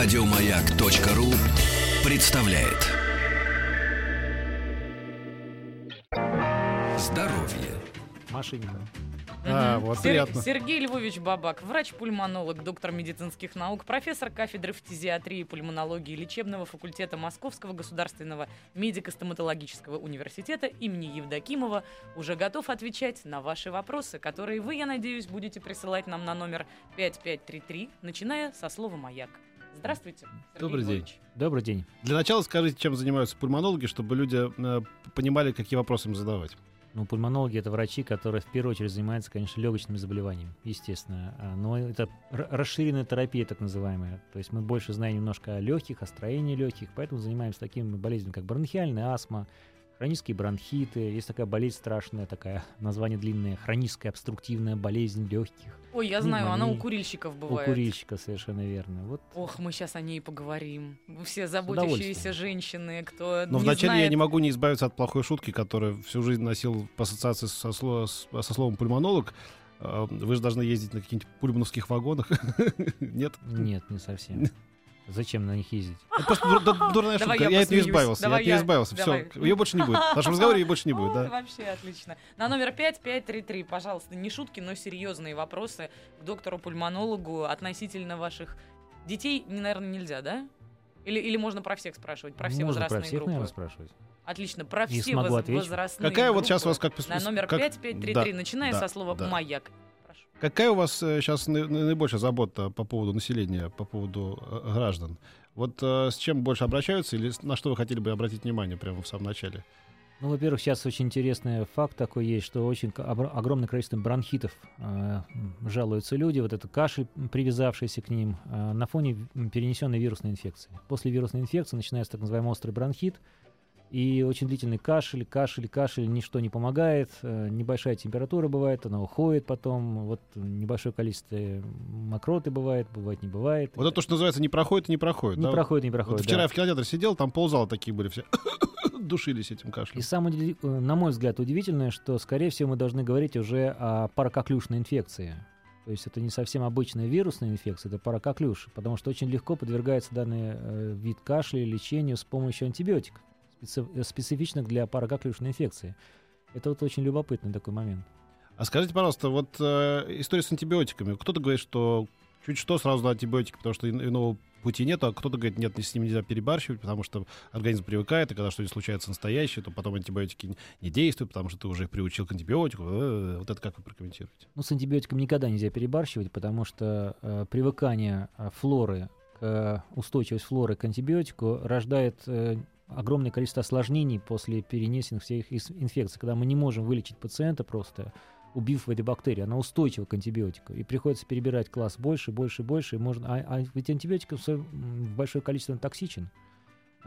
Радиомаяк.ру представляет. Здоровье. Машинина. А, вот, приятно. Сергей Львович Бабак, врач-пульмонолог, доктор медицинских наук, профессор кафедры фтизиатрии и пульмонологии лечебного факультета Московского государственного медико-стоматологического университета имени Евдокимова, уже готов отвечать на ваши вопросы, которые вы, я надеюсь, будете присылать нам на номер 5533, начиная со слова «Маяк». Здравствуйте, Сергей Добрый день. Львович. Добрый день. Для начала скажите, чем занимаются пульмонологи, чтобы люди э, понимали, какие вопросы им задавать. Ну, пульмонологи — это врачи, которые в первую очередь занимаются, конечно, легочными заболеваниями, естественно. А, Но это расширенная терапия, так называемая. То есть мы больше знаем немножко о легких, о строении легких, поэтому занимаемся такими болезнями, как бронхиальная астма, хронические бронхиты. Есть такая болезнь страшная, такая название длинное, хроническая обструктивная болезнь легких. Ой, я знаю, она у курильщиков У бывает. курильщика совершенно верно. Вот Ох, мы сейчас о ней поговорим. Все заботящиеся женщины, кто Но не вначале я знает... не могу не избавиться от плохой шутки, которую всю жизнь носил по ассоциации со, сло- со словом пульмонолог. Э, Вы же должны ездить на каких-нибудь пульмановских вагонах. Нет? нет, не совсем. Зачем на них ездить? Это просто дур- дур- дурная Давай шутка. я Я от нее избавился. Я от нее избавился. Все. Ее больше не будет. В нашем разговоре ее больше не будет, да. Вообще отлично. На номер 5533, пожалуйста, не шутки, но серьезные вопросы к доктору-пульмонологу относительно ваших детей, не, наверное, нельзя, да? Или, или можно про всех спрашивать, про все Можно возрастные про всех, группы? наверное, спрашивать. Отлично, про И все воз- ответить. возрастные Какая вот группы сейчас у вас как... На номер как- 5533, да, начиная да, со слова да. «маяк». Какая у вас сейчас наибольшая забота по поводу населения, по поводу э, граждан? Вот э, с чем больше обращаются или на что вы хотели бы обратить внимание прямо в самом начале? Ну, во-первых, сейчас очень интересный факт такой есть, что очень огромное количество бронхитов э, жалуются люди, вот это кашель, м, привязавшийся к ним, э, на фоне перенесенной вирусной инфекции. После вирусной инфекции начинается так называемый острый бронхит, и очень длительный кашель, кашель, кашель, ничто не помогает, э, небольшая температура бывает, она уходит потом, вот небольшое количество мокроты бывает, бывает не бывает. Вот это то, что называется не проходит и не проходит. не да? проходит, не Вот проходит. вчера да. я в кинотеатре сидел, там ползала такие были все. Душились этим И кашлем. самое, уди- э, на мой взгляд, удивительное, что, скорее всего, мы должны говорить уже о паракоклюшной инфекции. То есть это не совсем обычная вирусная инфекция, это паракоклюш, потому что очень легко подвергается данный э, вид кашля лечению с помощью антибиотиков, специ- специфичных для паракоклюшной инфекции. Это вот очень любопытный такой момент. А скажите, пожалуйста, вот э, история с антибиотиками. Кто-то говорит, что чуть что сразу на антибиотики, потому что ин- иного пути нет, а кто-то говорит, нет, с ним нельзя перебарщивать, потому что организм привыкает, и когда что-нибудь случается настоящее, то потом антибиотики не- не действуют, потому что ты уже их приучил к антибиотику. Э, Вот это как вы прокомментируете? Ну, с антибиотиком никогда нельзя перебарщивать, потому что э, привыкание э, флоры, к, э, устойчивость флоры к антибиотику рождает э, огромное количество осложнений после перенесенных всех инфекций, когда мы не можем вылечить пациента просто, убив этой бактерии, она устойчива к антибиотику, и приходится перебирать класс больше, больше, больше, и можно, а, а ведь антибиотик в большое количество токсичен,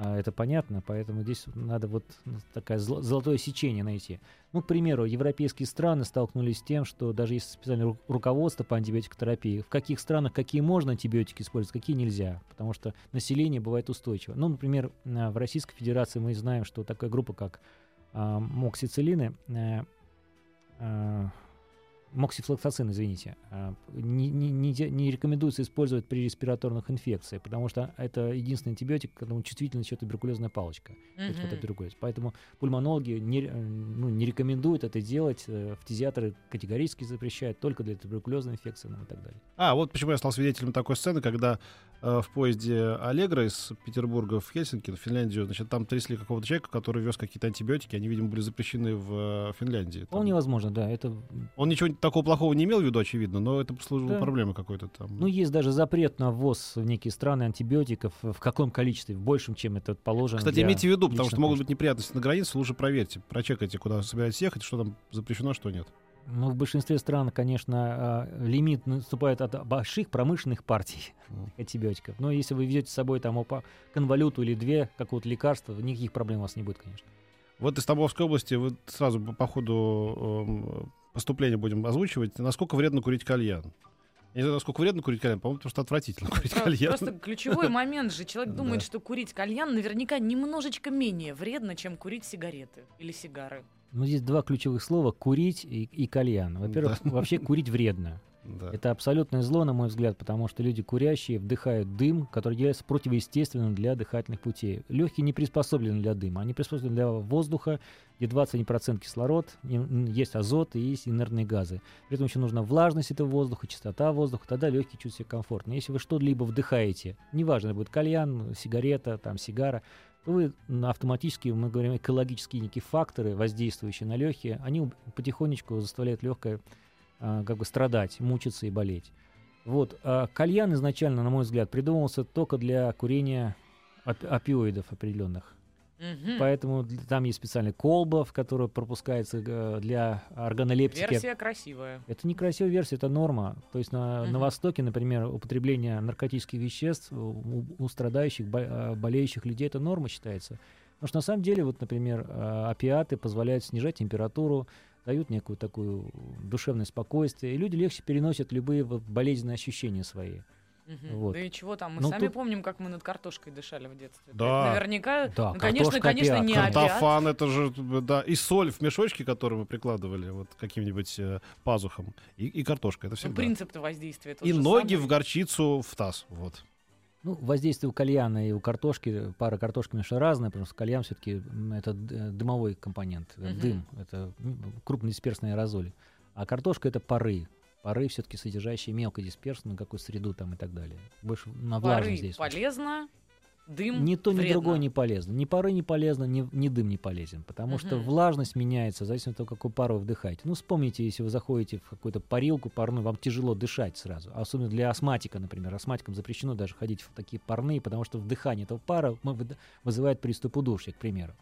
это понятно, поэтому здесь надо вот ну, такое золо- золотое сечение найти. Ну, к примеру, европейские страны столкнулись с тем, что даже есть специальное ру- руководство по антибиотикотерапии. В каких странах какие можно антибиотики использовать, какие нельзя, потому что население бывает устойчиво. Ну, например, а, в Российской Федерации мы знаем, что такая группа, как а, моксициллины, э, а, моксифлоксацин, извините, а, не, не- не рекомендуется использовать при респираторных инфекциях, потому что это единственный антибиотик, к которому чувствительна еще туберкулезная палочка это Мгм. фототуберкулез. Поэтому пульмонологи не, ну, не рекомендуют это делать. э, Фтизиатры категорически запрещают только для туберкулезной инфекции ну, и так далее. А, вот почему я стал свидетелем такой сцены, когда в поезде Аллегра из Петербурга в Хельсинки, в Финляндию, значит, там трясли какого-то человека, который вез какие-то антибиотики, они, видимо, были запрещены в э, Финляндии. Там- Вполне возможно, да. Это, Он ничего такого плохого не имел в виду, очевидно, но это послужило Да. проблемой какой-то там. ну, есть даже запрет на ввоз в некие страны антибиотиков в каком количестве, в большем, чем это положено. Кстати, имейте в виду, потому что могут быть неприятности на границе, лучше проверьте, прочекайте, куда собираетесь ехать, что там запрещено, что нет. Ну, в большинстве стран, конечно, а, лимит наступает от больших промышленных партий антибиотиков. Но если вы везете с собой там опа, конвалюту или две какого-то лекарства, никаких проблем у вас не будет, конечно. Вот из Тамбовской области вы сразу по- по ходу поступления будем озвучивать, насколько вредно курить кальян. Я не знаю, насколько вредно курить кальян, по-моему, потому что отвратительно курить Про- кальян. Просто ключевой момент же. Человек думает, Да. что курить кальян наверняка немножечко менее вредно, чем курить сигареты или сигары. Ну, здесь два ключевых слова — курить и, и кальян. Во-первых, вообще курить вредно. Да. Это абсолютное зло, на мой взгляд, потому что люди курящие вдыхают дым, который является противоестественным для дыхательных путей. Легкие не приспособлены для дыма, они приспособлены для воздуха, где 21% кислород, есть азот и есть инертные газы. При этом еще нужна влажность этого воздуха, чистота воздуха, тогда легкие чувствуют себя комфортно. Если вы что-либо вдыхаете, неважно, это будет кальян, сигарета, там, сигара, вы автоматически, мы говорим, экологические некие факторы, воздействующие на легкие, они потихонечку заставляют легкое а, как бы страдать, мучиться и болеть. Вот. А кальян изначально, на мой взгляд, придумывался только для курения оп- опиоидов определенных. Мгм. Поэтому там есть специальная колба, в которую пропускается для органолептики. Версия красивая. Это не красивая версия, это норма. То есть на, на Мгм. Востоке, например, употребление наркотических веществ у, у страдающих, бо- э, болеющих людей это норма считается. Потому что на самом деле, вот, например, э, опиаты позволяют снижать температуру, дают некую такую душевное спокойствие, и люди легче переносят любые болезненные ощущения свои. Вот. Да и чего там? Мы Ну, сами тут- помним, как мы над картошкой дышали в детстве. Да. Наверняка, Да, ну, конечно, картошка, конечно, опиат. не опиат. Картофан, это же, да, и соль в мешочке, который мы прикладывали вот каким-нибудь э, пазухом, и, и картошка, это Ну, всегда. принцип-то воздействия тот и же ноги самый. в горчицу в таз, вот. Ну, воздействие у кальяна и у картошки, пара картошки, конечно, разная, потому что кальян все-таки это д- дымовой компонент, э, Мгм. дым, это м, крупнодисперсные аэрозоли. А картошка это пары. Пары все-таки содержащие мелкодисперсную какую среду там и так далее. Больше на влажность здесь. полезно, дым Ни то, ни вредно. другое не полезно. Ни пары не полезно, ни, ни дым не полезен. Потому что Мгм. влажность меняется в зависимости от того, какую пару вы вдыхаете. Ну, вспомните, если вы заходите в какую-то парилку парную, вам тяжело дышать сразу. Особенно для астматика, например. Астматикам запрещено даже ходить в такие парные, потому что вдыхание этого пара выда- вызывает приступ удушья, к примеру.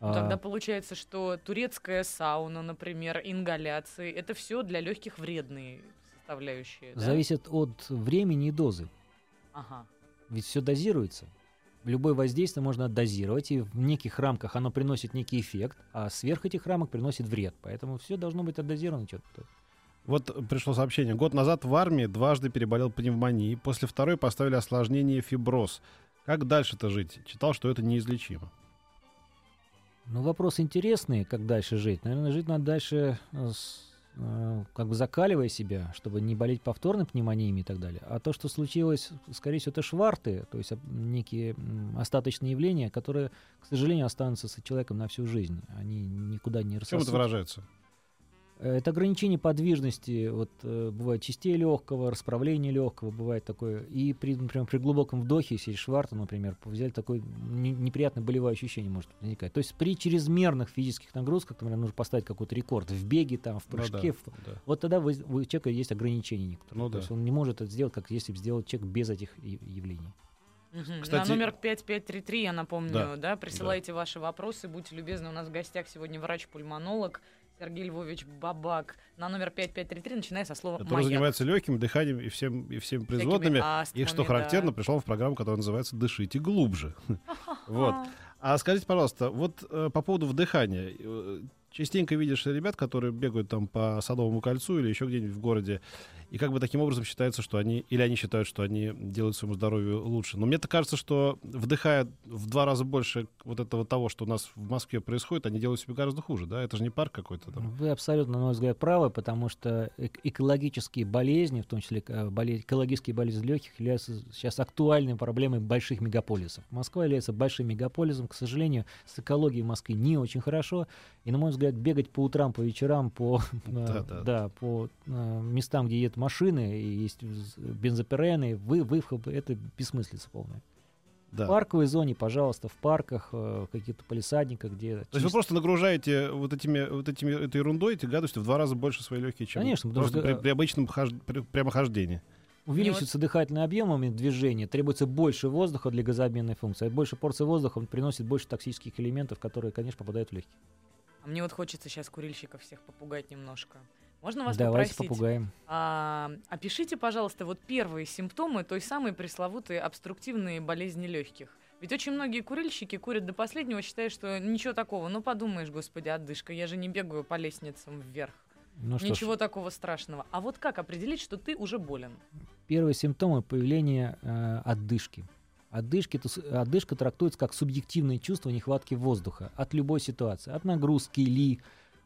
Ну, А, Тогда получается, что турецкая сауна, например, ингаляции, это все для легких вредные составляющие. да? Зависит от времени и дозы. Ага. Ведь все дозируется. Любое воздействие можно дозировать, и в неких рамках оно приносит некий эффект, а сверх этих рамок приносит вред. Поэтому все должно быть отдозировано что-то. Вот пришло сообщение. Год назад в армии дважды переболел пневмонией. После второй поставили осложнение фиброз. Как дальше-то жить? Читал, что это неизлечимо. Ну, вопрос интересный, как дальше жить. Наверное, жить надо дальше, э, э, как бы закаливая себя, чтобы не болеть повторно пневмониями и так далее. А то, что случилось, скорее всего, это шварты, то есть некие остаточные явления, которые, к сожалению, останутся с человеком на всю жизнь. Они никуда не В чем это рассосутся. выражается? Э, Это ограничение подвижности, вот э, бывает частей легкого, расправление легкого, бывает такое. И при, например, при глубоком вдохе, если шварта, например, взяли такое не- неприятное болевое ощущение может возникать. То есть при чрезмерных физических нагрузках, например, нужно поставить какой-то рекорд в беге, там, в Ну прыжке, да, в- да. вот тогда вы- у человека есть ограничения некоторые. Ну То да. есть он не может это сделать, как если бы сделал человек без этих явлений. Мгм. Кстати- На номер 5533, я напомню, да, Да, присылайте ваши вопросы, будьте любезны. У нас в гостях сегодня врач-пульмонолог Сергей Львович Бабак. На номер 5533, начиная со слова Который «маяк». занимается легким дыханием и всем и всеми производными. астмами, И что да. характерно, пришел в программу, которая называется «Дышите глубже». Вот. А скажите, пожалуйста, вот э, по поводу вдыхания. Э, Частенько видишь ребят, которые бегают там по Садовому кольцу или еще где-нибудь в городе, и как бы таким образом считается, что они, или они считают, что они делают своему здоровью лучше. Но мне так кажется, что вдыхая в два раза больше вот этого того, что у нас в Москве происходит, они делают себе гораздо хуже, да? Это же не парк какой-то там. Вы абсолютно, на мой взгляд, правы, потому что эк- экологические болезни, в том числе э, боле- экологические болезни легких, являются сейчас актуальной проблемой больших мегаполисов. Москва является большим мегаполисом. К сожалению, с экологией в Москве не очень хорошо. И, на мой взгляд, бегать по утрам, по вечерам, по, э, Да-да. да, по э, местам, где едут машины, и есть бензопирены, вы, выхлопы, это бессмыслица полная. Да. В парковой зоне, пожалуйста, в парках, э, в каких-то полисадниках, где... То есть вы просто нагружаете вот этими, вот этими этой ерундой, этой гадостью в два раза больше свои легкие, чем Конечно, потому просто что, при, при обычном хож- при- прямохождении. Увеличивается дыхательный объем момент движения, требуется больше воздуха для газообменной функции. А больше порций воздуха он приносит больше токсических элементов, которые, конечно, попадают в легкие. А мне вот хочется сейчас курильщиков всех попугать немножко. Можно вас Давайте попросить? попугаем. А, опишите, пожалуйста, вот первые симптомы той самой пресловутой обструктивной болезни легких. Ведь очень многие курильщики курят до последнего, считая, что ничего такого. Ну подумаешь, господи, отдышка, я же не бегаю по лестницам вверх. Ну что ж, Ничего такого страшного. А вот как определить, что ты уже болен? первые симптомы появления э, отдышки. Отдышки, отдышка трактуется как субъективное чувство нехватки воздуха от любой ситуации. От нагрузки ли,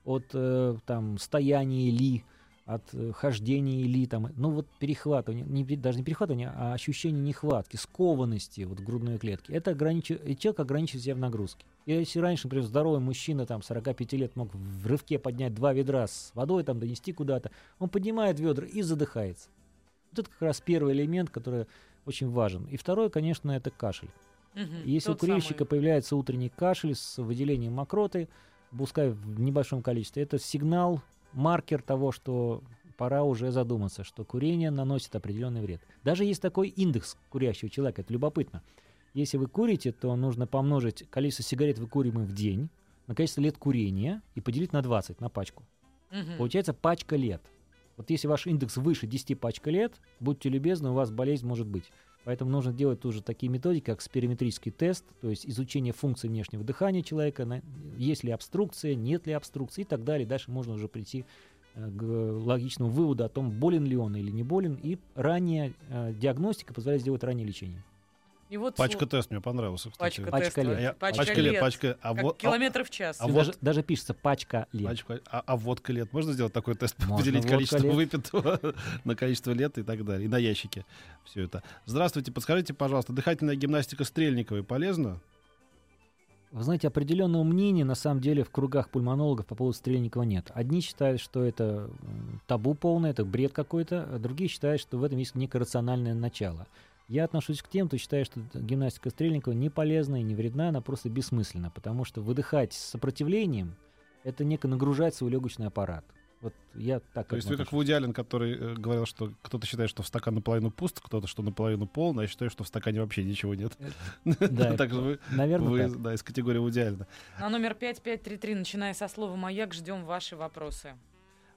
от э, там, стояния ли, от э, хождения или там, ну вот перехватывание, не, даже не перехватывание, а ощущение нехватки, скованности вот в грудной клетке. Это ограничивает, и человек ограничивает себя в нагрузке. И если раньше, например, здоровый мужчина там 45 лет мог в рывке поднять два ведра с водой, там донести куда-то, он поднимает ведра и задыхается. Вот это как раз первый элемент, который очень важен. И второй, конечно, это кашель. Мгм, Если у курильщика самый. появляется утренний кашель с выделением мокроты, пускай в небольшом количестве, это сигнал, маркер того, что пора уже задуматься, что курение наносит определенный вред. Даже есть такой индекс курящего человека, это любопытно. Если вы курите, то нужно помножить количество сигарет, выкуримых в день, на количество лет курения и поделить на 20, на пачку. Мгм. Получается пачка лет. Вот если ваш индекс выше 10 пачка лет, будьте любезны, у вас болезнь может быть. Поэтому нужно делать тоже такие методики, как спирометрический тест, то есть изучение функций внешнего дыхания человека, на- есть ли обструкция, нет ли обструкции и так далее. Дальше можно уже прийти э, к логичному выводу о том, болен ли он или не болен. И ранняя э, диагностика позволяет сделать раннее лечение. И вот Пачка тест мне понравился, кстати. Пачка, Пачка лет. А я- Пачка, пачка лет, лет. пачка. А Как вот, а- километров в час. А вот- даже, даже пишется пачка лет. Пачка- а, а водка лет. Можно сделать такой тест? Можно, Поделить количество лет. выпитого на количество лет и так далее. И на ящике все это. Здравствуйте, подскажите, пожалуйста, дыхательная гимнастика Стрельниковой полезна? Вы знаете, определенного мнения на самом деле в кругах пульмонологов по поводу Стрельникова нет. Одни считают, что это табу полное, это бред какой-то, а другие считают, что в этом есть некое рациональное начало. Я отношусь к тем, кто считает, что гимнастика Стрельникова не полезна и не вредна, она просто бессмысленна, потому что выдыхать с сопротивлением — это неко нагружать свой легочный аппарат. Вот я так То есть вы как Вуди Аллен, который э, говорил, что кто-то считает, что в стакан наполовину пуст, кто-то, что наполовину полный, а я считаю, что в стакане вообще ничего нет. Да, Так же вы, Наверное, вы, да, из категории Вуди Аллена. На номер 5533, начиная со слова «Маяк», ждем ваши вопросы.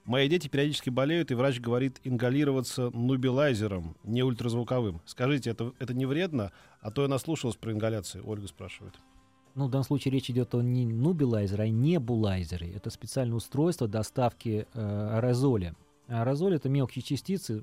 Мои дети периодически болеют, и врач говорит ингалироваться нубилайзером, не ультразвуковым. Скажите, это, это не вредно? А то я наслушалась про ингаляции, Ольга спрашивает. Ну, в данном случае речь идет о не нубилайзере, а небулайзере. Это специальное устройство доставки э, аэрозоля. Аэрозоль — это мелкие частицы,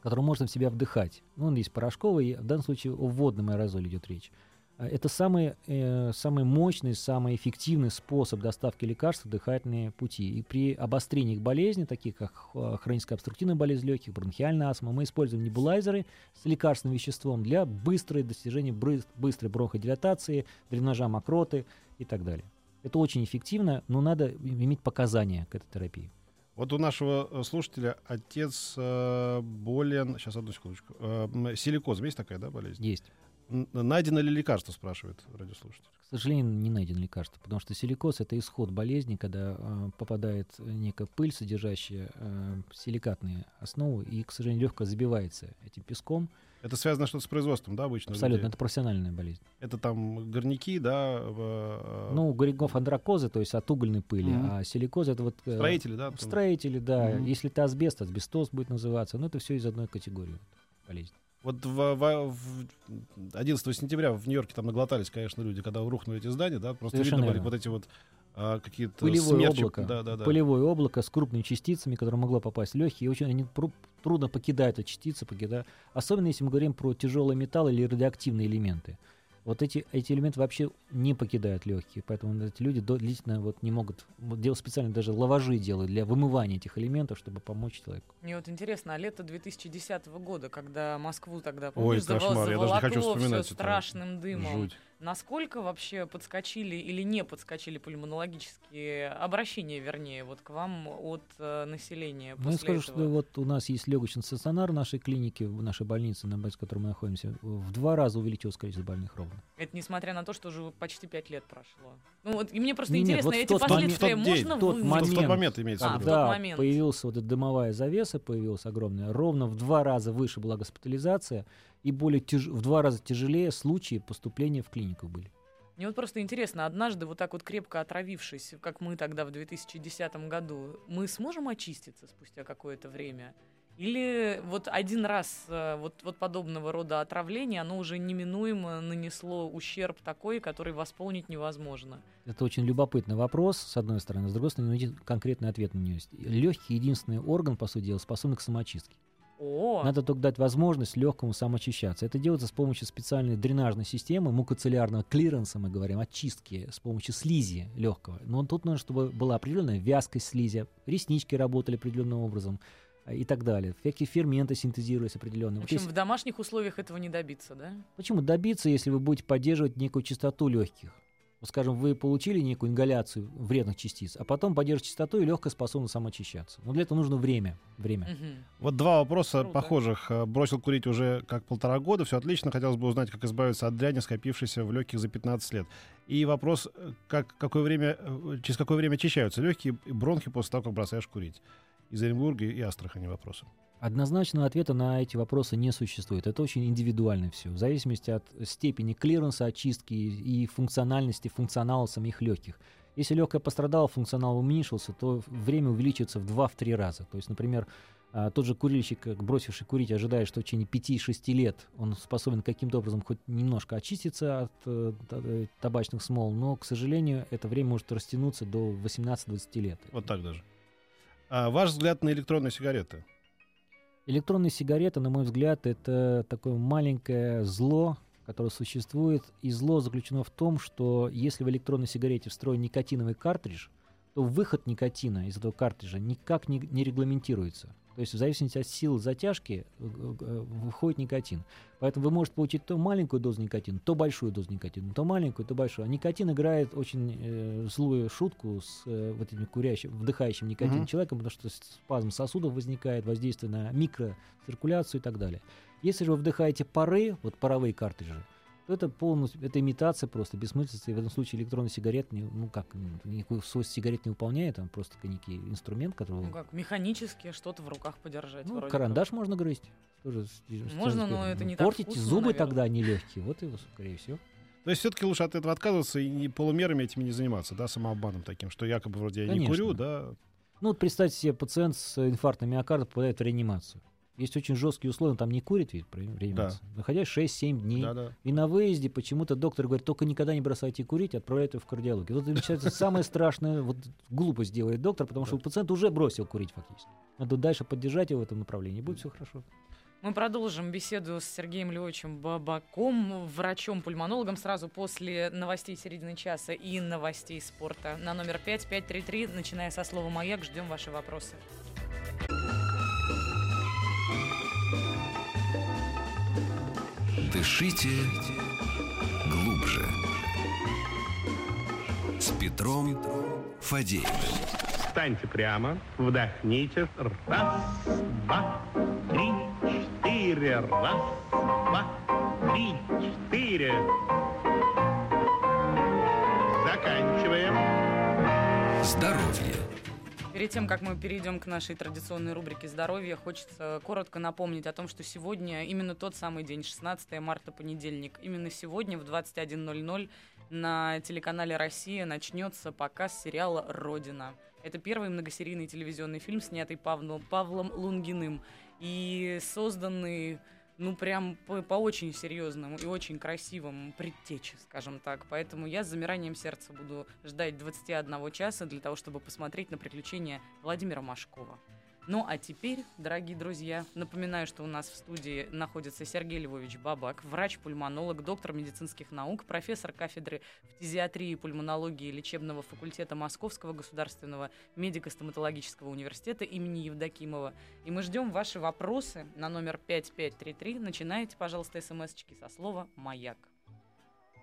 которые можно в себя вдыхать. Ну, он есть порошковый, в данном случае о водном аэрозоле идет речь. А Это самый, э, самый мощный, самый эффективный способ доставки лекарств в дыхательные пути. И при обострении их болезней, таких как э, хроническая обструктивная болезнь легких, бронхиальная астма, мы используем небулайзеры с лекарственным веществом для быстрой достижения быстрой бронходилатации, дренажа мокроты и так далее. Это очень эффективно, но надо иметь показания к этой терапии. Вот у нашего э, слушателя отец э, болен... Сейчас, одну секундочку. Э, м, силикозом есть такая, да, болезнь? Есть. Найдено ли лекарство, спрашивает радиослушатель. К сожалению, не найдено лекарство, потому что силикоз это исход болезни, когда э, попадает некая пыль, содержащая э, силикатные основы, и, к сожалению, легко забивается этим песком. Это связано что-то с производством, да, обычно? Абсолютно, людей? это профессиональная болезнь. Это там горняки, да? э, Ну, горигов андрокозы, то есть от угольной пыли, Мгм. а силикоз это вот... э, строители, да? Строители, да. Мгм. Если это асбест, асбестоз будет называться. Но это все из одной категории болезни. Вот в, в- в 11 сентября в Нью-Йорке там наглотались, конечно, люди, когда рухнули эти здания, да, просто Совершенно видно были верно. вот эти вот а, какие-то Пылевое смерчи. облако. Да, да, да. Пылевое облако с крупными частицами, которое могло попасть в легкие. И очень они трудно покидают эти частицы, покидают. Особенно если мы говорим про тяжелый металл или радиоактивные элементы. Вот эти, эти элементы вообще не покидают легкие, поэтому эти люди длительно вот не могут вот делать специально даже лаважи делают для вымывания этих элементов, чтобы помочь человеку. Мне вот интересно, а лето 2010 года, когда Москву тогда, Ой, помнишь, завол- кошмар, я даже не хочу вспоминать это. страшным дымом, Жуть. Насколько вообще подскочили или не подскочили пульмонологические обращения, вернее, вот к вам от э, населения Ну, я после скажу, этого? что вот у нас есть легочный стационар в нашей клинике, в нашей больнице, на базе которой мы находимся, в два раза увеличилось количество больных ровно. Это несмотря на то, что уже почти пять лет прошло. Ну вот, и мне просто Не, нет, интересно, вот в эти тот момент- последствия тот день, можно в тот выявить? В тот момент. момент имеется А, в в виду. тот Да, момент. появилась вот эта дымовая завеса, появилась огромная. Ровно в два раза выше была госпитализация, и более тяж- в два раза тяжелее случаи поступления в клинику были. Мне вот просто интересно, однажды вот так вот крепко отравившись, как мы тогда в 2010 году, мы сможем очиститься спустя какое-то время? Или вот один раз э, вот, вот подобного рода отравление, оно уже неминуемо нанесло ущерб такой, который восполнить невозможно? Это очень любопытный вопрос, с одной стороны. С другой стороны, конкретный ответ на него есть. Легкий единственный орган, по сути дела, способный к самоочистке. О, Надо только дать возможность легкому самоочищаться. Это делается с помощью специальной дренажной системы, мукоцеллярного клиренса, мы говорим, очистки с помощью слизи легкого. Но тут нужно, чтобы была определенная вязкость слизи, реснички работали определенным образом а, и так далее. Всякие ферменты синтезировались определенные. в Вот общем, если- в домашних условиях этого не добиться, да? Почему добиться, если вы будете поддерживать некую частоту легких? Вот, скажем, вы получили некую ингаляцию вредных частиц, а потом поддерживаете частоту и легко способны самоочищаться. Но для этого нужно время. время. Мгм. Вот два вопроса Круто. похожих. Э, Бросил курить уже как полтора года, все отлично. Хотелось бы узнать, как избавиться от дряни, скопившейся в легких за 15 лет. И вопрос, э, как, какое время, э, через какое время очищаются легкие и бронхи после того, как бросаешь курить? Из Оренбурга и Астрахани вопросы. Однозначного ответа на эти вопросы не существует. Это очень индивидуально все. В зависимости от степени клиренса, очистки и функциональности, функционала самих легких. Если легкое пострадало, функционал уменьшился, то время увеличится в 2-3 раза. То есть, например, а, тот же курильщик, бросивший курить, ожидает, что в течение 5-6 лет он способен каким-то образом хоть немножко очиститься от э, э, табачных смол, но, к сожалению, это время может растянуться до 18-20 лет. Вот так даже. А ваш взгляд на электронные сигареты? Электронные сигареты, на мой взгляд, это такое маленькое зло, которое существует. И зло заключено в том, что если в электронной сигарете встроен никотиновый картридж, то выход никотина из этого картриджа никак не, не регламентируется. То есть в зависимости от силы затяжки э, э, выходит никотин. Поэтому вы можете получить то маленькую дозу никотина, то большую дозу никотина, то маленькую, то большую. А никотин играет очень э, злую шутку с э, вот этим курящим, вдыхающим никотин Мгм. человеком, потому что спазм сосудов возникает, воздействие на микроциркуляцию и так далее. Если же вы вдыхаете пары, вот паровые картриджи, это полностью, это имитация просто, бессмыслица. И в этом случае электронный сигарет, не, ну как, м, никакой свойств сигарет не выполняет, он просто некий инструмент, который... Ну как, механически что-то в руках подержать. Ну, карандаш можно грызть. Тоже Можно, но это ну, не так Портите вкусно, зубы наверное. тогда не легкие. Вот и, скорее всего. То есть все-таки лучше от этого отказываться и не полумерами этими не заниматься, да, самообманом таким, что якобы вроде я не Конечно. курю, да. Ну, вот представьте себе, пациент с инфарктом миокарда попадает в реанимацию. Есть очень жесткие условия, там не курит ведь при реанимации. Находясь 6-7 дней. Да, да. И на выезде почему-то доктор говорит, только никогда не бросайте курить, отправляют его в кардиологию. Вот начинается самое страшное, вот глупость делает доктор, потому что пациент уже бросил курить фактически. Надо дальше поддержать его в этом направлении, будет все хорошо. Мы продолжим беседу с Сергеем Львовичем Бабаком, врачом-пульмонологом, сразу после новостей середины часа и новостей спорта. На номер 5533, начиная со слова «Маяк», ждем ваши вопросы. Дышите глубже. С Петром Фадеевым. Встаньте прямо, вдохните. Раз, два, три, четыре. Раз, два, три, четыре. Заканчиваем. Здоровье. Перед тем, как мы перейдем к нашей традиционной рубрике «Здоровье», хочется коротко напомнить о том, что сегодня именно тот самый день, 16 марта, понедельник. Именно сегодня в 21.00 на телеканале «Россия» начнется показ сериала «Родина». Это первый многосерийный телевизионный фильм, снятый Павлом, Павлом Лунгиным и созданный ну, прям по, по очень серьезному и очень красивому предтече, скажем так. Поэтому я с замиранием сердца буду ждать 21 часа для того, чтобы посмотреть на приключения Владимира Машкова. Ну а теперь, дорогие друзья, напоминаю, что у нас в студии находится Сергей Львович Бабак, врач-пульмонолог, доктор медицинских наук, профессор кафедры фтизиатрии пульмонологии лечебного факультета Московского государственного медико-стоматологического университета имени Евдокимова. И мы ждем ваши вопросы на номер 5533. Начинайте, пожалуйста, смс-очки со слова «Маяк».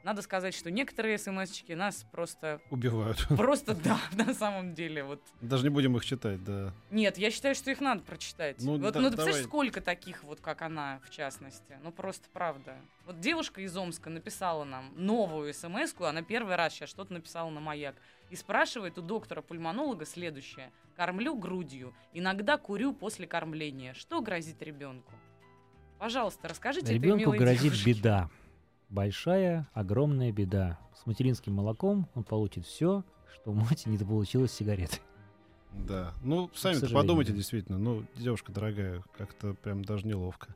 Надо сказать, что некоторые смс-очки нас просто... Убивают. Просто да, на самом деле. Вот. Даже не будем их читать, да. Нет, я считаю, что их надо прочитать. Ну, вот, да- ну, ты представляешь, сколько таких, вот как она, в частности. Ну, просто правда. Вот девушка из Омска написала нам новую смс она первый раз сейчас что-то написала на маяк. И спрашивает у доктора-пульмонолога следующее. Кормлю грудью. Иногда курю после кормления. Что грозит ребенку? Пожалуйста, расскажите этой Ребенку милой грозит девушке. беда. Большая, огромная беда. С материнским молоком он получит все, что у матери не получилось с сигаретой. Да. Ну, сами сожалению, подумайте, действительно. Ну, девушка дорогая, как-то прям даже неловко.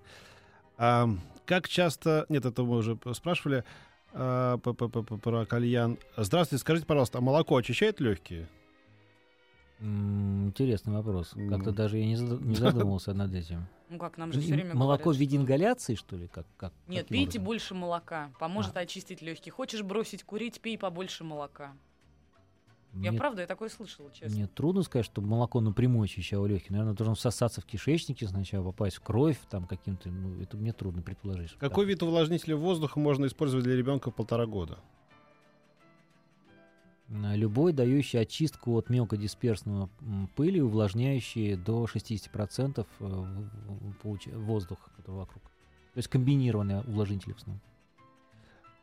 А, как часто... Нет, это мы уже спрашивали а, про кальян. Здравствуйте, скажите, пожалуйста, а молоко очищает легкие? Интересный вопрос. Как-то даже я не зад- не задумывался над этим. Ну как, нам же все время Молоко говорят, в виде что- ингаляции, что ли? Как, как, Нет, пейте образом? больше молока. Поможет А. очистить легкие. Хочешь бросить курить, пей побольше молока. Я Мне, правда, я такое слышала, честно. мне трудно сказать, что молоко напрямую очищало легкие. Наверное, должно всосаться в кишечнике сначала, попасть в кровь там каким-то. Ну, это мне трудно предположить. Какой так. вид увлажнителя воздуха можно использовать для ребенка в полтора года? А, Любой, дающий очистку от мелкодисперсного пыли, увлажняющий до 60% э, в- в- получ- воздуха, который вокруг. То есть комбинированные увлажнители в основном.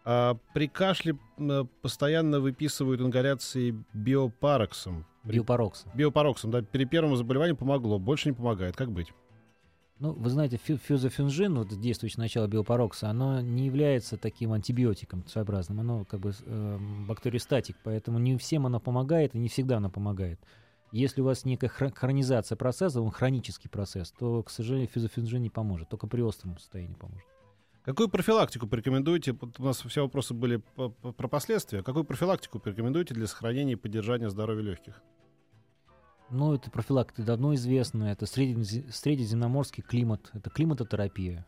А при кашле м, постоянно выписывают ингаляции биопароксом. Биопарокса. Биопароксом, да, при первом заболевании помогло, больше не помогает. Как быть? Ну, вы знаете, фю- фюзофенжин, вот действующее начало биопарокса, оно не является таким антибиотиком своеобразным, оно как бы э, бактериостатик, поэтому не всем оно помогает и не всегда оно помогает. Если у вас некая хро- хронизация процесса, он хронический процесс, то, к сожалению, фюзофенжин не поможет, только при остром состоянии поможет. Какую профилактику порекомендуете? У нас все вопросы были про последствия. Какую профилактику порекомендуете для сохранения и поддержания здоровья легких? Ну, это профилактика давно известно, это средиземноморский климат, это климатотерапия.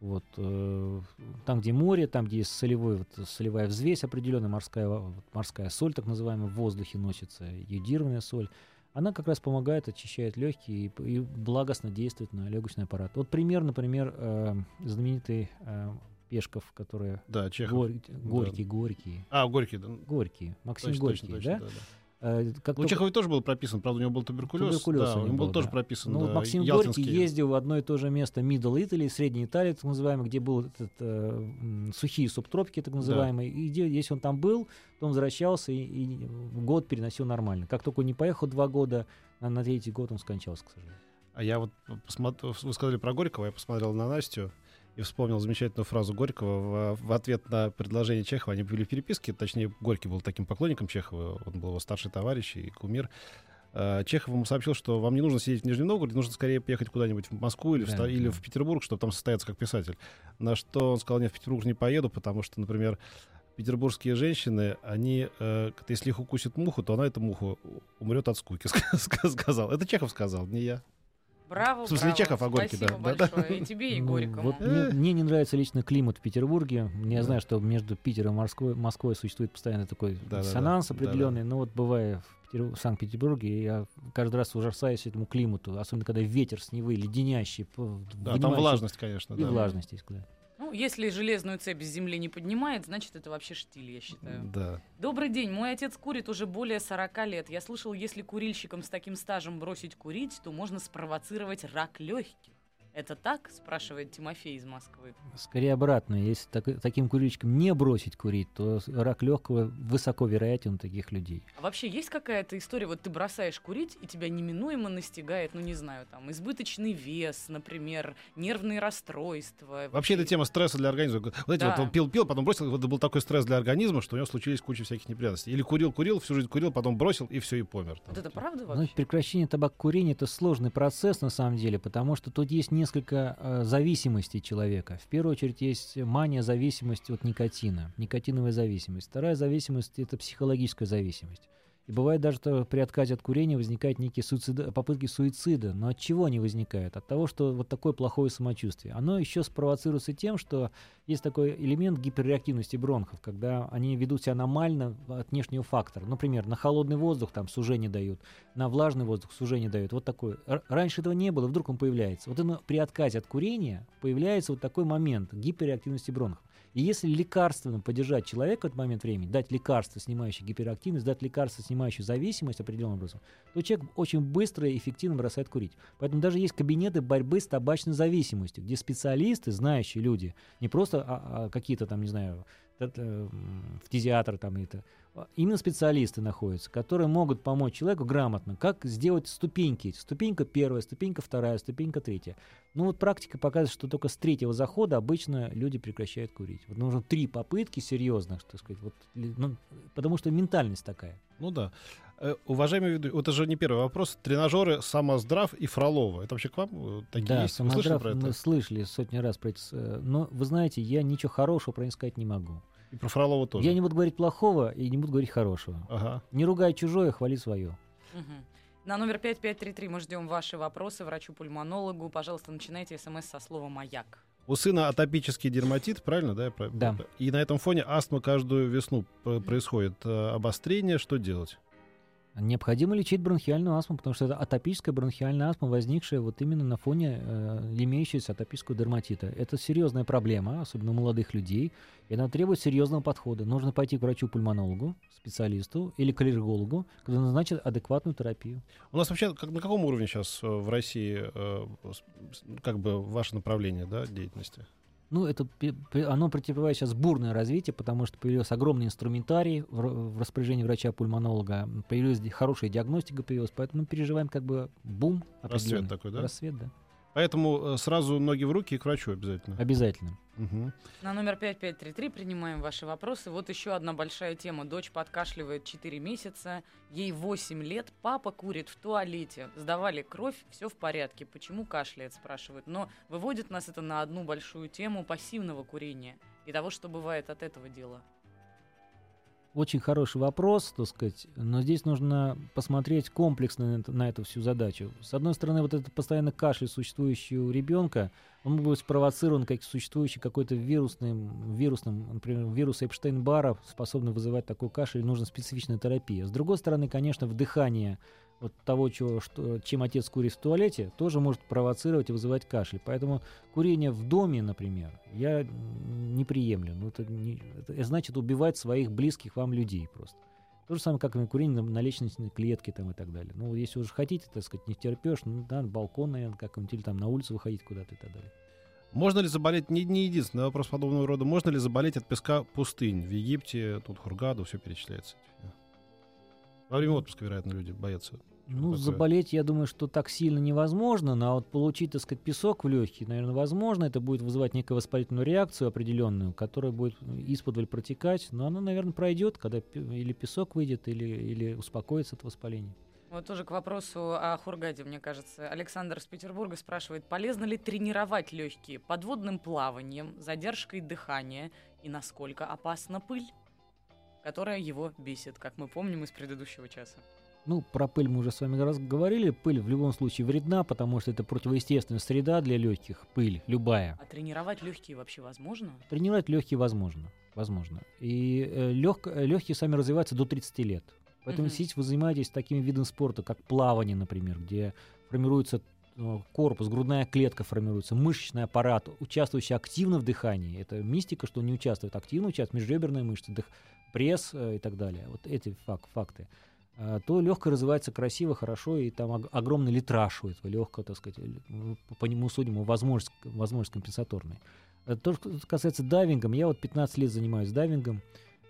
Вот, э, там, где море, там, где есть солевой, вот, солевая взвесь определенная, морская, во- вот морская соль, так называемая, в воздухе носится, йодированная соль, она как раз помогает, очищает легкие и, и благостно действует на легочный аппарат. Вот пример, например, э, знаменитый э, Пешков, который Да, Чехов. Гор- Горький, Горький, А, Горький. да. Горький, Максим Точно, Горький, точно, точно, да? да, да. Как Ну, у только- Чехова тоже был прописан, правда, у него был туберкулез. Туберкулез да, у него был был, тоже да. прописан. Ну, да, Максим ялтинский. Горький ездил в одно и то же место Middle Italy, Средняя Италия, так называемая, где был этот, э, сухие субтропики, так называемые. И где, если он там был, то он возвращался и, и год переносил нормально. Как только он не поехал два года, на, на третий год он скончался, к сожалению. А я вот посмотрел, вы сказали про Горького, я посмотрел на Настю и вспомнил замечательную фразу Горького в, в ответ на предложение Чехова. Они были в переписке, точнее, Горький был таким поклонником Чехова, он был его старший товарищ и кумир. А, Чехов ему сообщил, что вам не нужно сидеть в Нижнем Новгороде, нужно скорее поехать куда-нибудь в Москву или, в, Да, или да. в Петербург, чтобы там состояться как писатель. На что он сказал, нет, в Петербург не поеду, потому что, например, петербургские женщины, они, э, если их укусит муху, то она эту муху умрет от скуки, ска- сказал. Это Чехов сказал, не я. Браво, В смысле, браво. Чехов о Горьке, да, Спасибо да, да. большое. И тебе, и Ну, Горькому. вот мне, мне не нравится лично климат в Петербурге. Я Да. знаю, что между Питером и Москвой, Москвой существует постоянно такой Да-да-да. диссонанс Да-да. определенный. Но вот бывая в, Петер- в Санкт-Петербурге, я каждый раз ужасаюсь этому климату, особенно когда ветер с Невы леденящий, Да, там влажность, конечно, И да. влажность да. Ну, если железную цепь с земли не поднимает, значит, это вообще штиль, я считаю. Да. Добрый день. Мой отец курит уже более 40 лет. Я слышал, если курильщикам с таким стажем бросить курить, то можно спровоцировать рак легких. Это так? спрашивает Тимофей из Москвы. Скорее обратно. Если так- таким курильщикам не бросить курить, то рак легкого высоко вероятен у таких людей. А вообще есть какая-то история, вот ты бросаешь курить, и тебя неминуемо настигает, ну не знаю, там, избыточный вес, например, нервные расстройства. Вообще, это тема стресса для организма. Вот Знаете, Да. вот он пил-пил, потом бросил, вот это был такой стресс для организма, что у него случились куча всяких неприятностей. Или курил-курил, всю жизнь курил, потом бросил, и все, и помер. Вот это правда Ну, вообще? прекращение табакокурения это сложный процесс на самом деле, потому что тут есть несколько э, зависимостей человека. В первую очередь есть мания зависимости от никотина, никотиновая зависимость. Вторая зависимость это психологическая зависимость. И бывает даже, что при отказе от курения возникают некие суицида- попытки суицида. Но от чего они возникают? От того, что вот такое плохое самочувствие. Оно еще спровоцируется тем, что есть такой элемент гиперреактивности бронхов, когда они ведут себя аномально от внешнего фактора. Например, на холодный воздух там сужение дают, на влажный воздух сужение дают. Вот такой. Р- раньше этого не было, вдруг он появляется. Вот именно при отказе от курения появляется вот такой момент гиперреактивности бронхов. И если лекарственно поддержать человека в этот момент времени, дать лекарство, снимающее гиперактивность, дать лекарство, снимающее зависимость определенным образом, то человек очень быстро и эффективно бросает курить. Поэтому даже есть кабинеты борьбы с табачной зависимостью, где специалисты, знающие люди, не просто а- а какие-то там, не знаю, т- т- м, фтизиатры там это, а именно специалисты находятся, которые могут помочь человеку грамотно, как сделать ступеньки. Ступенька первая, ступенька вторая, ступенька третья. Ну вот практика показывает, что только с третьего захода обычно люди прекращают курить. Вот нужно три попытки серьезных, что сказать, вот, ну, потому что ментальность такая. Ну да. Э, уважаемый ведущий, вот это же не первый вопрос. Тренажеры Самоздрав и Фролова. Это вообще к вам э, такие да, есть? Вы слышали самоздрав про это? мы слышали сотни раз про это. э, Но вы знаете, я ничего хорошего про них сказать не могу. И про Фролова тоже. Я не буду говорить плохого и не буду говорить хорошего. Ага. Не ругай чужое, хвали свое. На номер 5533 мы ждем ваши вопросы врачу-пульмонологу. Пожалуйста, начинайте смс со слова «Маяк». У сына атопический дерматит, правильно, да? Да. И на этом фоне астма каждую весну происходит. Обострение, что делать? Необходимо лечить бронхиальную астму, потому что это атопическая бронхиальная астма, возникшая вот именно на фоне э, имеющегося атопического дерматита. Это серьезная проблема, особенно у молодых людей, и она требует серьезного подхода. Нужно пойти к врачу-пульмонологу, специалисту или к аллергологу, который назначит адекватную терапию. У нас вообще как, на каком уровне сейчас в России э, как бы ваше направление да, деятельности? Ну, это, оно претерпевает сейчас бурное развитие, потому что появился огромный инструментарий в, распоряжении врача-пульмонолога, появилась хорошая диагностика появилась, поэтому мы переживаем как бы бум Рассвет такой, да? Рассвет, да. Поэтому э, сразу ноги в руки и к врачу обязательно. Обязательно. Мгм. На номер 5533 принимаем ваши вопросы. Вот еще одна большая тема. Дочь подкашливает 4 месяца, ей 8 лет, папа курит в туалете. Сдавали кровь, все в порядке. Почему кашляет, спрашивают. Но выводит нас это на одну большую тему пассивного курения и того, что бывает от этого дела. Очень хороший вопрос, так сказать, но здесь нужно посмотреть комплексно на, эту всю задачу. С одной стороны, вот этот постоянно кашель, существующий у ребенка, он может быть спровоцирован как существующий какой-то вирусным, вирусным, например, вирус Эпштейн-Бара, способный вызывать такой кашель, нужна специфичная терапия. С другой стороны, конечно, вдыхание вот того, чего, что, чем отец курит в туалете, тоже может провоцировать и вызывать кашель. Поэтому курение в доме, например, я не приемлю. Ну, это, не- это значит убивать своих близких вам людей просто. То же самое, как и курение на личностной клетке там, и так далее. Ну, если уже хотите, так сказать, не терпешь, ну, да, на балкон, наверное, как-нибудь, или там на улицу выходить куда-то и так далее. Можно ли заболеть, не, не единственный вопрос подобного рода, можно ли заболеть от песка пустынь? В Египте, тут Хургаду, все перечисляется. Во время отпуска, вероятно, люди боятся. Ну, такое? заболеть, я думаю, что так сильно невозможно, но вот получить, так сказать, песок в легкие, наверное, возможно. Это будет вызывать некую воспалительную реакцию определенную, которая будет из-под протекать, но она, наверное, пройдет, когда или песок выйдет, или, или успокоится от воспаления. Вот тоже к вопросу о Хургаде, мне кажется. Александр из Петербурга спрашивает, полезно ли тренировать легкие подводным плаванием, задержкой дыхания и насколько опасна пыль, которая его бесит, как мы помним из предыдущего часа. Ну, про пыль мы уже с вами раз говорили. Пыль в любом случае вредна, потому что это противоестественная среда для легких. Пыль, любая. А тренировать легкие вообще возможно? Тренировать легкие возможно. Возможно. И э, лег- э, легкие сами развиваются до 30 лет. Поэтому если вы занимаетесь таким видом спорта, как плавание, например, где формируется э, корпус, грудная клетка формируется, мышечный аппарат, участвующий активно в дыхании. Это мистика, что не участвует активно, участвует межреберные мышцы, дых, пресс э, и так далее. Вот эти фак- факты. А, то легкое развивается красиво, хорошо, и там ог- огромный литраж у этого легкого, так сказать, по нему судим, возможность, возможность компенсаторной. Э, То, что касается дайвингом, я вот 15 лет занимаюсь дайвингом,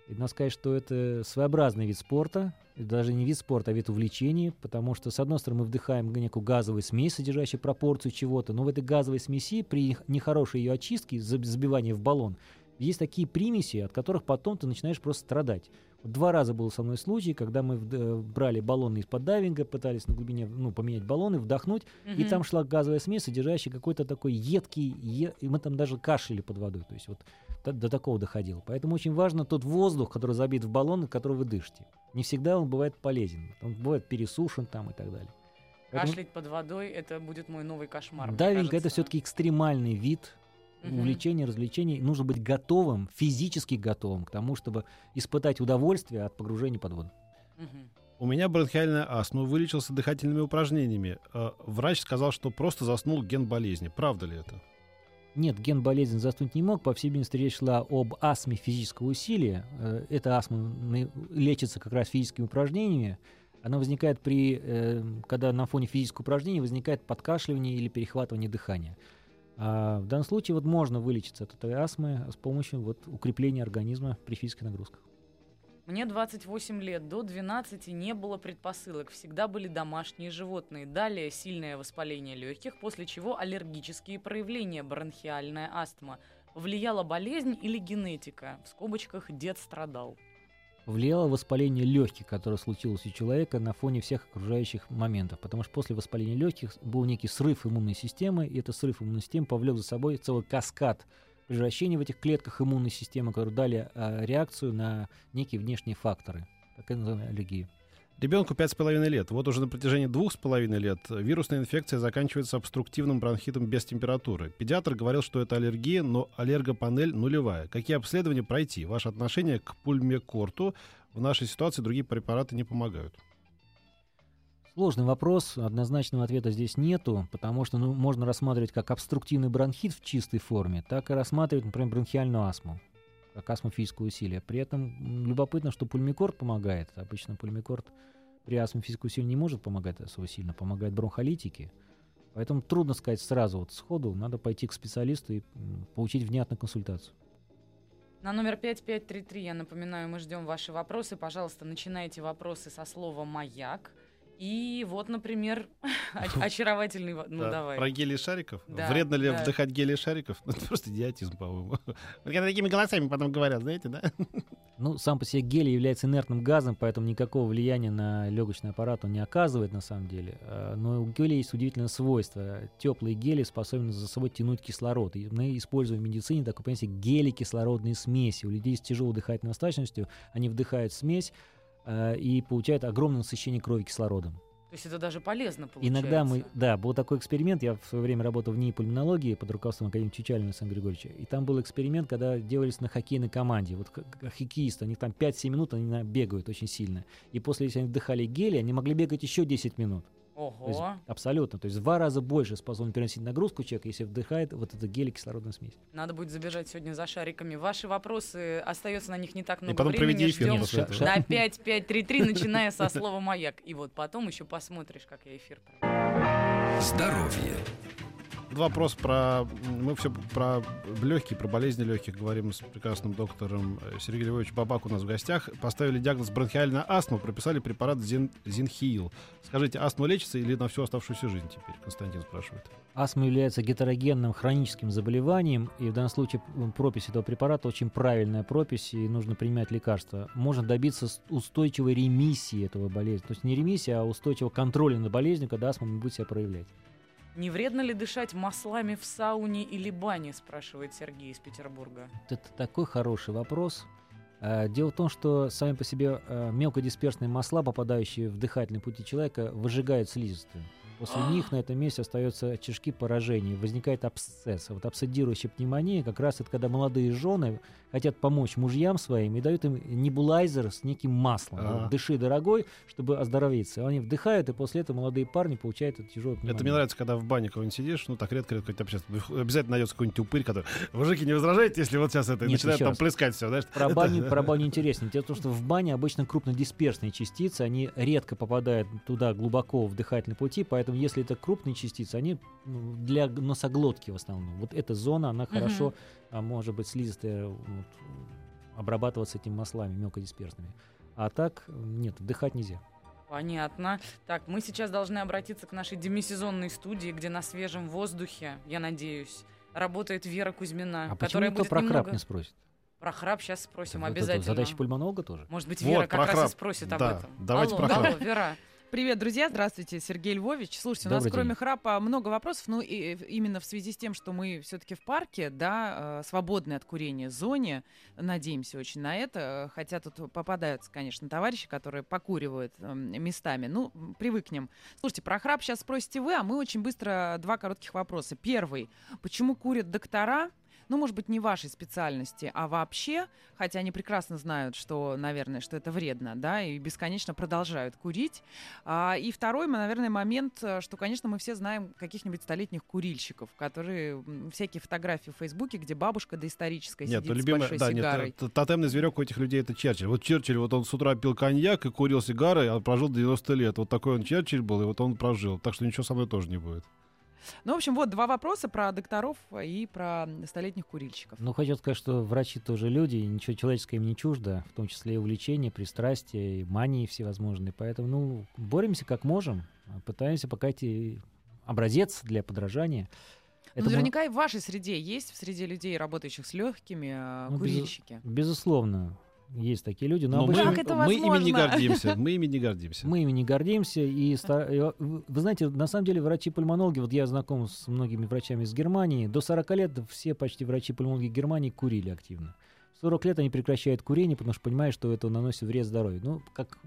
и надо сказать, что это своеобразный вид спорта, даже не вид спорта, а вид увлечений, потому что, с одной стороны, мы вдыхаем некую газовую смесь, содержащую пропорцию чего-то, но в этой газовой смеси при нехорошей ее очистке, заб- забивании в баллон, есть такие примеси, от которых потом ты начинаешь просто страдать. Два раза был со мной случай, когда мы э, брали баллоны из-под дайвинга, пытались на глубине ну, поменять баллоны, вдохнуть, и Мгм. там шла газовая смесь, содержащая какой-то такой едкий, е- и мы там даже кашляли под водой, то есть вот до, до такого доходило. Поэтому очень важно тот воздух, который забит в баллон, который вы дышите. Не всегда он бывает полезен, он бывает пересушен там и так далее. Поэтому Кашлять под водой — это будет мой новый кошмар. Дайвинг это все-таки экстремальный вид Мгм. увлечения, развлечений. Нужно быть готовым, физически готовым к тому, чтобы испытать удовольствие от погружения под воду. У меня бронхиальная астма, вылечился дыхательными упражнениями. Э, Врач сказал, что просто заснул ген болезни. Правда ли это? Нет, ген болезни заснуть не мог. По всей видимости, речь шла об астме физического усилия. Э, Эта астма лечится как раз физическими упражнениями. Она возникает при, э, когда на фоне физического упражнения возникает подкашливание или перехватывание дыхания. А в данном случае вот можно вылечиться от этой астмы с помощью вот укрепления организма при физических нагрузках. Мне 28 лет, до 12 не было предпосылок, всегда были домашние животные. Далее сильное воспаление легких, после чего аллергические проявления, бронхиальная астма. Влияла болезнь или генетика? В скобочках дед страдал. Влияло воспаление легких, которое случилось у человека на фоне всех окружающих моментов. Потому что после воспаления легких был некий срыв иммунной системы, и этот срыв иммунной системы повлек за собой целый каскад превращений в этих клетках иммунной системы, которые дали а, реакцию на некие внешние факторы, так называемую аллергию. Ребенку 5,5 лет. Вот уже на протяжении 2,5 лет вирусная инфекция заканчивается обструктивным бронхитом без температуры. Педиатр говорил, что это аллергия, но аллергопанель нулевая. Какие обследования пройти? Ваше отношение к пульмекорту в нашей ситуации другие препараты не помогают. Сложный вопрос, однозначного ответа здесь нету, потому что ну, можно рассматривать как обструктивный бронхит в чистой форме, так и рассматривать, например, бронхиальную астму, астмофизическое усилие. При этом любопытно, что пульмикорд помогает. Обычно пульмикорд при астмофизическом усилии не может помогать особо сильно, помогает бронхолитики. Поэтому трудно сказать сразу, вот сходу, надо пойти к специалисту и получить внятную консультацию. На номер 5533, я напоминаю, мы ждем ваши вопросы. Пожалуйста, начинайте вопросы со слова «маяк». И вот, например, оч- очаровательный... Ну, Да, давай. Про гели из шариков? Да, Вредно ли да. вдыхать гели из шариков? Ну, это просто идиотизм, по-моему. Вот Когда такими голосами потом говорят, знаете, да? Ну, сам по себе гелий является инертным газом, поэтому никакого влияния на легочный аппарат он не оказывает на самом деле. А, Но у гелия есть удивительное свойство. Теплые гели способны за собой тянуть кислород. И мы используем в медицине такое понятие гели-кислородные смеси. У людей с тяжелой дыхательной достаточностью они вдыхают смесь а, и получают огромное насыщение крови кислородом. То есть это даже полезно получается. Иногда мы, да, был такой эксперимент, я в свое время работал в НИИ пульмонологии под руководством академика Чучалина Александра Григорьевича, и там был эксперимент, когда делались на хоккейной команде, вот хоккеисты, они там 5-7 минут, они бегают очень сильно, и после, если они вдыхали гели, они могли бегать еще 10 минут. То есть Ого. абсолютно, то есть в два раза больше способен переносить нагрузку человек, если вдыхает вот эту гели-кислородную смесь. Надо будет забежать сегодня за шариками. Ваши вопросы, остается на них не так много потом времени. проведи эфир Ждем на 5533, начиная со слова «маяк». И вот потом еще посмотришь, как я эфир проведу. Здоровье. Два вопроса про... Мы все про легкие, про болезни легких говорим с прекрасным доктором э, Сергеем Львовичем Бабак у нас в гостях. Поставили диагноз бронхиальная астма, прописали препарат Зин, Зинхил. Скажите, астма лечится или на всю оставшуюся жизнь теперь? Константин спрашивает. Астма является гетерогенным хроническим заболеванием, и в данном случае пропись этого препарата очень правильная пропись, и нужно принимать лекарства. Можно добиться устойчивой ремиссии этого болезни. То есть не ремиссия, а устойчивого контроля над болезнью, когда астма не будет себя проявлять. Не вредно ли дышать маслами в сауне или бане, спрашивает Сергей из Петербурга. Это такой хороший вопрос. А, Дело в том, что сами по себе а, мелкодисперсные масла, попадающие в дыхательные пути человека, выжигают слизистую. После них на этом месте остаются очишки поражений, возникает абсцесс. Вот абсцедирующая пневмония как раз это когда молодые жены хотят помочь мужьям своим и дают им небулайзер с неким маслом. Вот Дыши, дорогой, чтобы оздороветься. Они вдыхают, и после этого молодые парни получают эту тяжелую пневмонию. Это мне нравится, когда в бане кого-нибудь сидишь, ну так редко-редко это общаться. Обязательно найдется какой-нибудь упырь, который... Мужики, не возражаете, если вот сейчас это... Нет, начинает там раз. плескать все, знаешь? Про баню, про баню интереснее. Дело в том, что в бане обычно крупнодисперсные частицы, они редко попадают туда глубоко в дыхательные пути, поэтому если это крупные частицы, они ну, для носоглотки в основном. Вот эта зона, она хорошо, а, может быть, слизистая, вот, обрабатываться этими маслами мелкодисперсными. А так, нет, вдыхать нельзя. Понятно. Так, мы сейчас должны обратиться к нашей демисезонной студии, где на свежем воздухе, я надеюсь, работает Вера Кузьмина, А почему которая никто будет про немного... краб не спросит? Про храп сейчас спросим Вот это обязательно. задача пульмонолога тоже? Может быть, Вот, Вера про как раз храп. и спросит об Да, этом. давайте алло, про храп. алло, Вера. Привет, друзья. Здравствуйте, Сергей Львович. Слушайте, у нас Добрый кроме день. храпа много вопросов, ну и именно в связи с тем, что мы все-таки в парке, да, э, свободной от курения зоне, надеемся очень на это, э, хотя тут попадаются, конечно, товарищи, которые покуривают эм, местами. Ну, привыкнем. Слушайте, про храп сейчас спросите вы, а мы очень быстро два коротких вопроса. Первый. Почему курят доктора? Ну, может быть, не вашей специальности, а вообще, хотя они прекрасно знают, что, наверное, что это вредно, да, и бесконечно продолжают курить. А, и второй, наверное, момент, э, что, конечно, мы все знаем каких-нибудь столетних курильщиков, которые всякие фотографии в Фейсбуке, где бабушка доисторическая Нет, сидит ну, с большой да, сигарой. нет, тотемный зверек у этих людей это Черчилль. Вот Черчилль, вот он с утра пил коньяк и курил сигары, а прожил 90 лет. Вот такой он Черчилль был, и вот он прожил. Так что ничего со мной тоже не будет. Ну, в общем, вот два вопроса про докторов и про столетних курильщиков. Ну, хочу сказать, что врачи тоже люди, ничего человеческое им не чуждо, в том числе и увлечения, пристрастия, и мании всевозможные. Поэтому, ну, боремся как можем, пытаемся пока эти образец для подражания. Ну, Это наверняка и в вашей среде есть, в среде людей, работающих с легкими, Ну, безу- курильщики. мо- Безусловно, есть такие люди, но, Но мы, обычно это мы ими не гордимся. Мы ими не гордимся. мы ими не гордимся. И, вы вы знаете, на самом деле врачи-пульмонологи, вот я знаком с многими врачами из Германии, до 40 лет все почти врачи-пульмонологи Германии курили активно. 40 лет они прекращают курение, потому что понимают, что это наносит вред здоровью. Ну, как,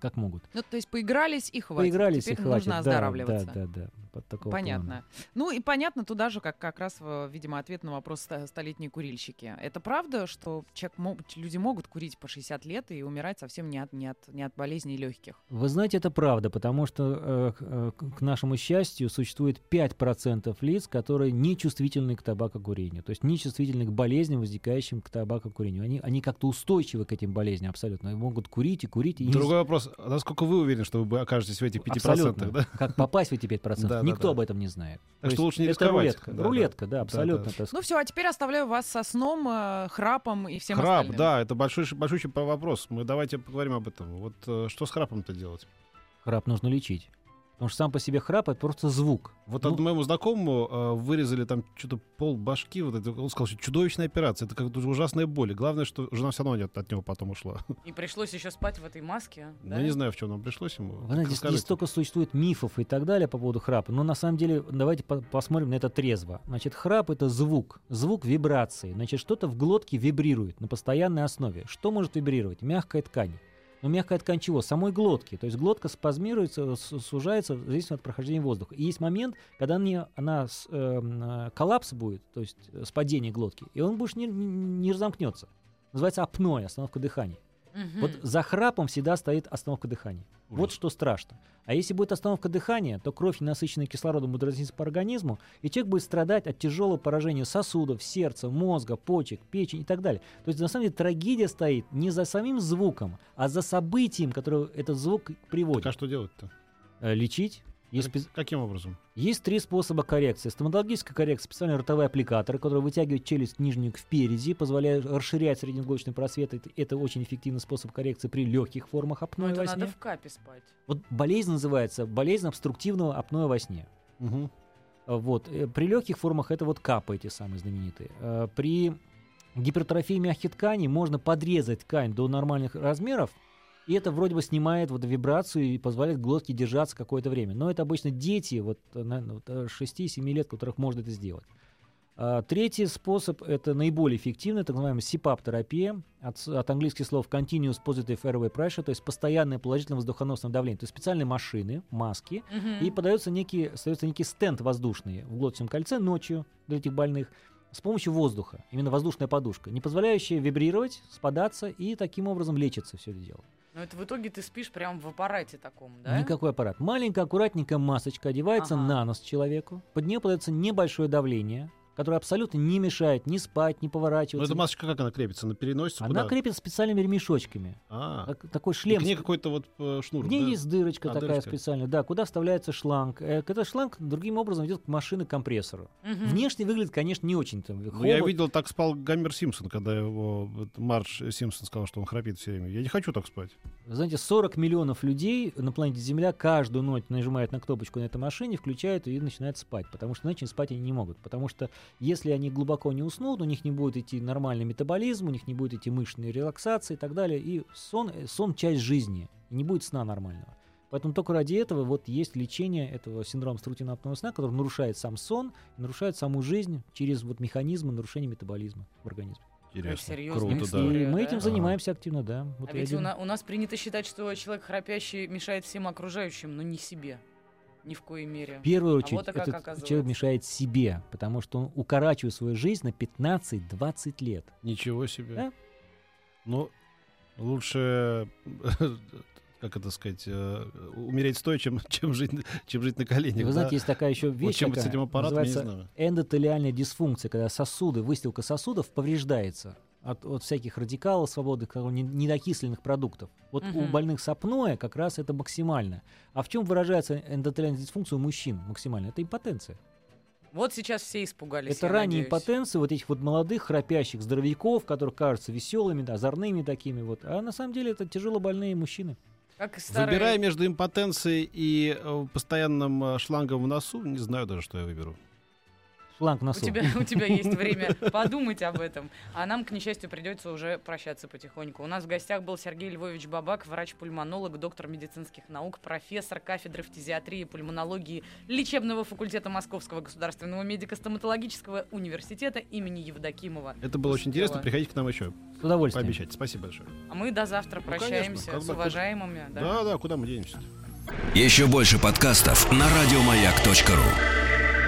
как могут. Ну, то есть поигрались и хватит. Поигрались Теперь и хватит. нужно оздоравливаться. Да, да, да. Под такого Понятно. плана. Ну и понятно туда же, как как раз, э, видимо, ответ на вопрос столетние курильщики. Это правда, что человек люди могут курить по 60 лет и умирать совсем не от, не от, не от болезней легких? Вы знаете, это правда, потому что, э, к- э, к нашему счастью, существует 5% лиц, которые не чувствительны к табакокурению, то есть не чувствительны к болезням, возникающим к табакокурению. Они, они как-то устойчивы к этим болезням абсолютно. Они могут курить и курить. И не Другой вопрос. А Насколько вы уверены, что вы окажетесь в этих 5%? Абсолютно. Да? Как попасть в эти 5%? Да, да, Никто да. об этом не знает. Так То что лучше не это рисковать. рулетка. Да, да. рулетка, да, Да, абсолютно. да. сказать. Ну все, а теперь оставляю вас со сном, э, храпом и всем Храп, остальным. да, это большой, большой вопрос. Мы давайте поговорим об этом. Вот э, что с храпом-то делать? Храп нужно лечить. Потому что сам по себе храп это просто звук. Вот Ну, одному моему знакомому э, вырезали там что-то пол башки. Вот это, он сказал, что чудовищная операция. Это как ужасная боль. И Главное, что жена все равно от, от него потом ушла. И пришлось еще спать в этой маске. Я не знаю, в чем нам пришлось ему. Вы знаете, здесь столько существует мифов и так далее по поводу храпа. Но на самом деле, давайте по- посмотрим на это трезво. Значит, храп это звук, звук вибрации. Значит, что-то в глотке вибрирует на постоянной основе. Что может вибрировать? Мягкая ткань. Но мягкая ткань чего? Самой глотки. То есть глотка спазмируется, с- сужается в зависимости от прохождения воздуха. И есть момент, когда она с- эм, э, коллапс будет, то есть э, спадение глотки, и он больше не, не разомкнется. Называется апноэ, остановка дыхания. Мгм. Вот за храпом всегда стоит остановка дыхания. Вот Ужас. что страшно. А если будет остановка дыхания, то кровь, не насыщенная кислородом, будет разниться по организму, и человек будет страдать от тяжелого поражения сосудов, сердца, мозга, почек, печени и так далее. То есть, на самом деле, трагедия стоит не за самим звуком, а за событием, которое этот звук приводит. Так а что делать-то? Э, Лечить. Есть, Как- спе- Каким образом? есть три способа коррекции. Стоматологическая коррекция, специальные ротовые аппликаторы, которые вытягивают челюсть нижнюю впереди, позволяют расширять среднеглоточный просвет. Это, это очень эффективный способ коррекции при легких формах апноэ это во надо сне. в капе спать. Вот болезнь называется болезнь обструктивного апноэ во сне. А, Вот. э, При легких формах это вот капы эти самые знаменитые. А, При гипертрофии мягких тканей можно подрезать ткань до нормальных размеров, и это вроде бы снимает вот вибрацию и позволяет глотке держаться какое-то время. Но это обычно дети вот, э, наверно, вот, э, 6-7 лет, которых можно это сделать. А, Третий способ – это наиболее эффективный, так называемая CPAP-терапия, от, от английских слов Continuous Positive Airway Pressure, то есть постоянное положительное воздухоносное давление. То есть специальные машины, маски, Мгм. и подается некий, остается некий стенд воздушный в глоточном кольце ночью для этих больных с помощью воздуха, именно воздушная подушка, не позволяющая вибрировать, спадаться, и таким образом лечится все это дело. Но это в итоге ты спишь прям в аппарате таком, да? Никакой аппарат. Маленькая, аккуратненькая масочка одевается Ага. на нос человеку, под нее подается небольшое давление, которое абсолютно не мешает ни спать, ни Ну, поворачиваться. эта масочка как она крепится? На переносицу? Она Куда? крепится специальными ремешочками. А, Так- такой и шлем. к ней какой-то вот э, шнур. В ней да? есть дырочка А, такая дырочка. специальная, да, куда вставляется шланг. Э, Этот шланг другим образом идет к машине-компрессору. Мгм. Внешне выглядит, конечно, не очень-то. Ну, я видел, так спал Гаммер Симпсон, когда его вот, Мардж Симпсон сказал, что он храпит все время. Я не хочу так спать. Знаете, 40 миллионов людей на планете Земля каждую ночь нажимают на кнопочку на этой машине, включают ее и начинают спать. Потому что иначе спать они не могут. Потому что если они глубоко не уснут, у них не будет идти нормальный метаболизм, у них не будет идти мышечной релаксации и так далее. И сон, э, сон часть жизни. И не будет сна нормального. Поэтому только ради этого вот есть лечение этого синдрома обструктивного апноэ сна, который нарушает сам сон, нарушает саму жизнь через вот механизмы нарушения метаболизма в организме. Интересно. серьезная Круто, да. И мы да? этим Ага. занимаемся активно, да. Вот А ведь у, один- на- у нас принято считать, что человек храпящий мешает всем окружающим, но не себе. Ни в коей мере. В первую очередь, вот и как этот оказывается. человек мешает себе, потому что он укорачивает свою жизнь на 15-20 лет. Ничего себе. Да. Ну, лучше, как это сказать, э, умереть стоя, чем, чем, жить, чем жить на коленях. Вы да? знаете, есть такая еще Вот вещь, чем быть с такая, этим аппаратом, называется знаю. эндотелиальная дисфункция, когда сосуды, выстилка сосудов повреждается от, от всяких радикалов не- недокисленных продуктов. Вот у Мгм. больных с апноэ как раз это максимально. А в чем выражается эндотелиальная дисфункция у мужчин максимально? Это импотенция. Вот сейчас все испугались. Это я ранняя надеюсь. импотенция вот этих вот молодых храпящих здоровяков, которые кажутся веселыми, да, озорными такими вот. А на самом деле это тяжело больные мужчины. Как старые- Выбирая между импотенцией и э, постоянным э, шлангом в носу, не знаю даже, что я выберу. Шланг в У тебя, у тебя есть время подумать об этом. А нам, к несчастью, придется уже прощаться потихоньку. У нас в гостях был Сергей Львович Бабак, врач-пульмонолог, доктор медицинских наук, профессор кафедры фтизиатрии и пульмонологии лечебного факультета Московского государственного медико-стоматологического университета имени Евдокимова. Это было очень интересно. Приходите к нам еще. С удовольствием. Пообещайте. Спасибо большое. А мы до завтра Ну, конечно, прощаемся как с уважаемыми. да. Да, да, куда мы денемся? Еще больше подкастов на радиомаяк.ру.